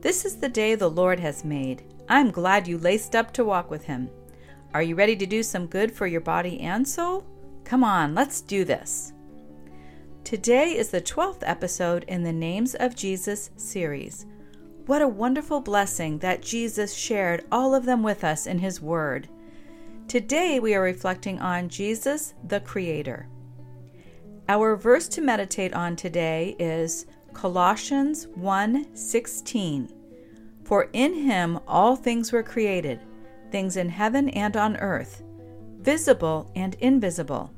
This is the day the Lord has made. I'm glad you laced up to walk with Him. Are you ready to do some good for your body and soul? Come on, let's do this. Today is the 12th episode in the Names of Jesus series. What a wonderful blessing that Jesus shared all of them with us in His Word. Today we are reflecting on Jesus the Creator. Our verse to meditate on today is Colossians 1:16. For in him all things were created, things in heaven and on earth, visible and invisible,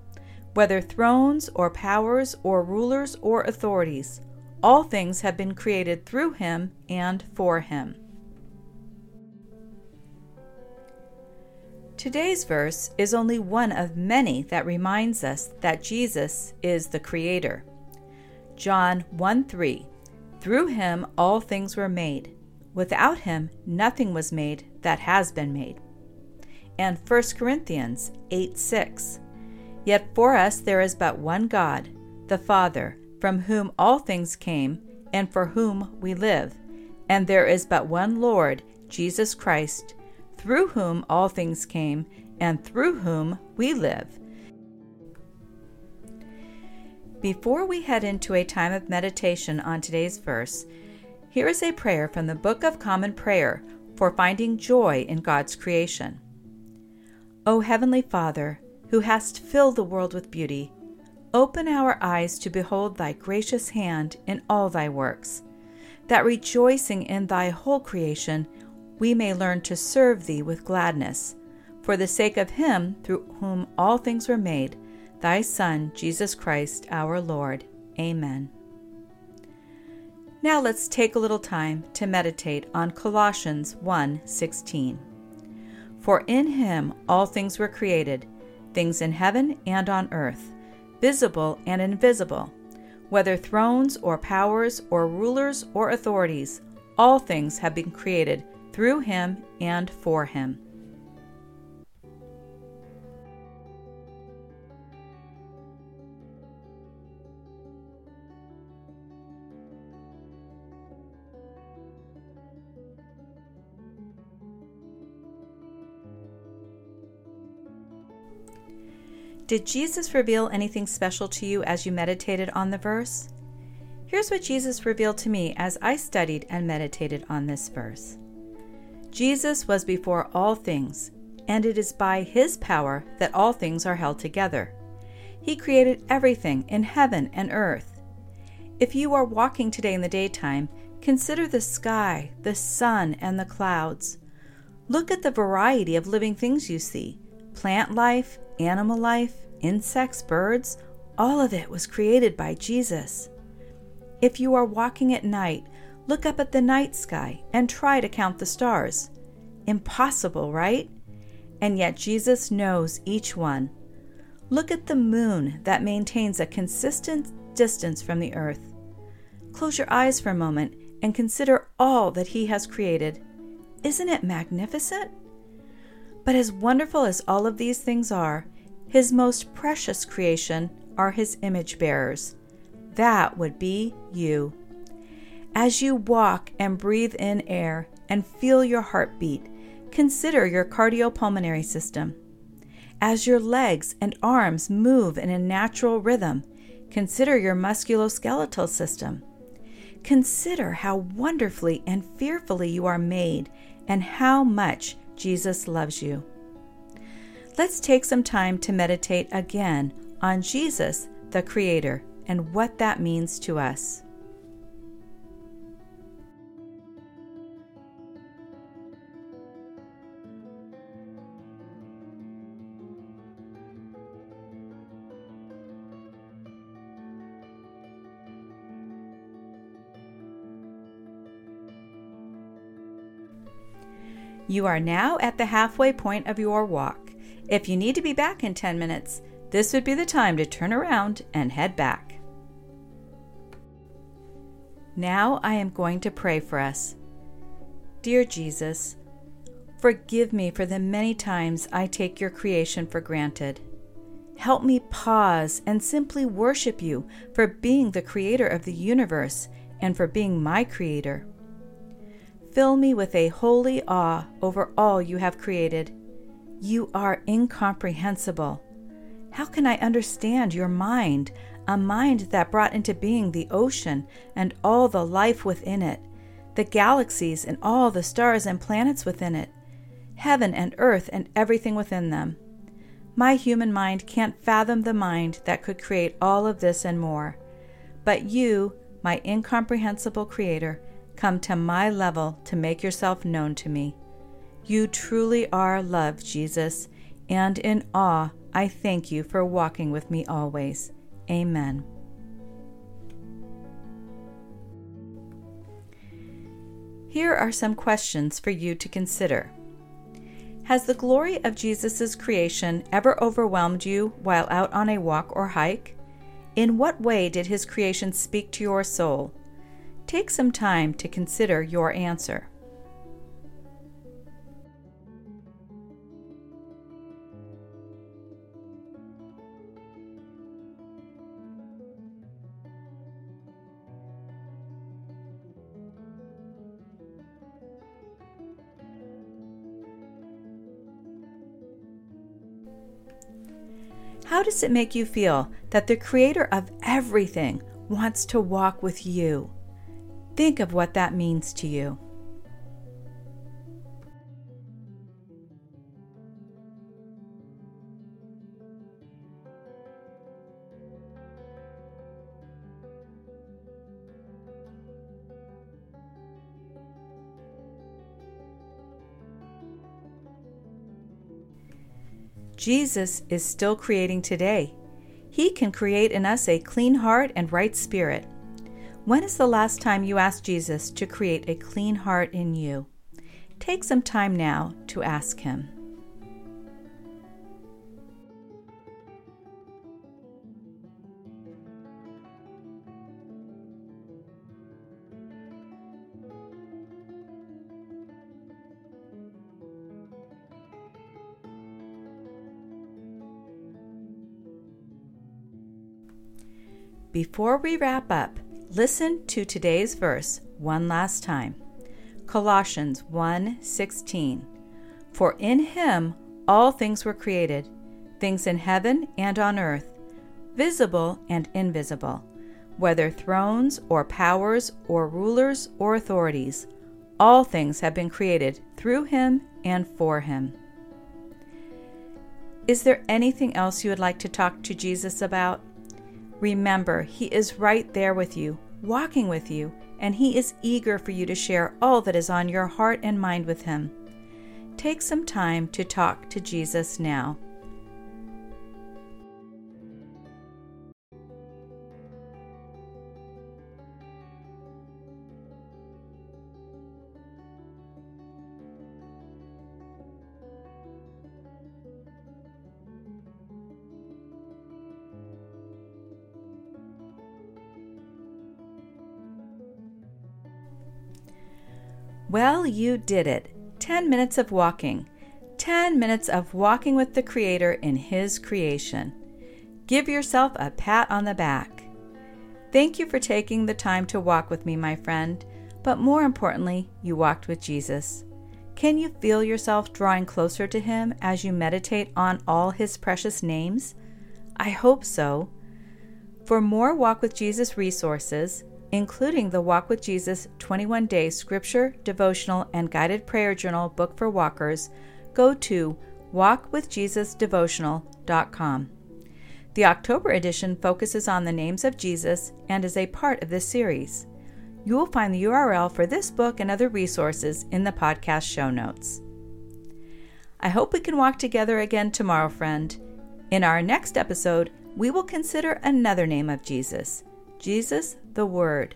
whether thrones or powers or rulers or authorities, all things have been created through him and for him. Today's verse is only one of many that reminds us that Jesus is the Creator. John 1 3 Through him all things were made Without him, nothing was made that has been made. And 1 Corinthians 8 6. Yet for us there is but one God, the Father, from whom all things came, and for whom we live. And there is but one Lord, Jesus Christ, through whom all things came, and through whom we live. Before we head into a time of meditation on today's verse, here is a prayer from the Book of Common Prayer for finding joy in God's creation. O Heavenly Father, who hast filled the world with beauty, open our eyes to behold thy gracious hand in all thy works, that rejoicing in thy whole creation, we may learn to serve thee with gladness, for the sake of him through whom all things were made, thy Son, Jesus Christ our Lord. Amen. Now let's take a little time to meditate on Colossians 1:16. For in him all things were created, things in heaven and on earth, visible and invisible, whether thrones or powers or rulers or authorities, all things have been created through him and for him. Did Jesus reveal anything special to you as you meditated on the verse? Here's what Jesus revealed to me as I studied and meditated on this verse Jesus was before all things, and it is by his power that all things are held together. He created everything in heaven and earth. If you are walking today in the daytime, consider the sky, the sun, and the clouds. Look at the variety of living things you see plant life, animal life, insects, birds, all of it was created by Jesus. If you are walking at night, look up at the night sky and try to count the stars. Impossible, right? And yet Jesus knows each one. Look at the moon that maintains a consistent distance from the earth. Close your eyes for a moment and consider all that He has created. Isn't it magnificent? But as wonderful as all of these things are, his most precious creation are his image bearers. That would be you. As you walk and breathe in air and feel your heartbeat, consider your cardiopulmonary system. As your legs and arms move in a natural rhythm, consider your musculoskeletal system. Consider how wonderfully and fearfully you are made and how much Jesus loves you. Let's take some time to meditate again on Jesus, the Creator, and what that means to us. You are now at the halfway point of your walk. If you need to be back in 10 minutes, this would be the time to turn around and head back. Now I am going to pray for us. Dear Jesus, forgive me for the many times I take your creation for granted. Help me pause and simply worship you for being the creator of the universe and for being my creator. Fill me with a holy awe over all you have created. You are incomprehensible. How can I understand your mind, a mind that brought into being the ocean and all the life within it, the galaxies and all the stars and planets within it, heaven and earth and everything within them? My human mind can't fathom the mind that could create all of this and more. But you, my incomprehensible Creator, come to my level to make yourself known to me. You truly are love, Jesus, and in awe I thank you for walking with me always. Amen. Here are some questions for you to consider. Has the glory of Jesus' creation ever overwhelmed you while out on a walk or hike? In what way did his creation speak to your soul? Take some time to consider your answer. How does it make you feel that the creator of everything wants to walk with you? Think of what that means to you. Jesus is still creating today. He can create in us a clean heart and right spirit. When is the last time you asked Jesus to create a clean heart in you? Take some time now to ask Him. Before we wrap up, listen to today's verse one last time. Colossians 1:16. For in him all things were created, things in heaven and on earth, visible and invisible, whether thrones or powers or rulers or authorities, all things have been created through him and for him. Is there anything else you would like to talk to Jesus about? Remember, He is right there with you, walking with you, and He is eager for you to share all that is on your heart and mind with Him. Take some time to talk to Jesus now. Well, you did it. 10 minutes of walking. 10 minutes of walking with the Creator in His creation. Give yourself a pat on the back. Thank you for taking the time to walk with me, my friend, but more importantly, you walked with Jesus. Can you feel yourself drawing closer to Him as you meditate on all His precious names? I hope so. For more Walk with Jesus resources, including the Walk with Jesus 21 Day Scripture, Devotional, and Guided Prayer Journal book for walkers, go to walkwithjesusdevotional.com. The October edition focuses on the names of Jesus and is a part of this series. You will find the URL for this book and other resources in the podcast show notes. I hope we can walk together again tomorrow, friend. In our next episode, we will consider another name of Jesus Jesus the Word.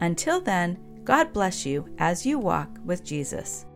Until then, God bless you as you walk with Jesus.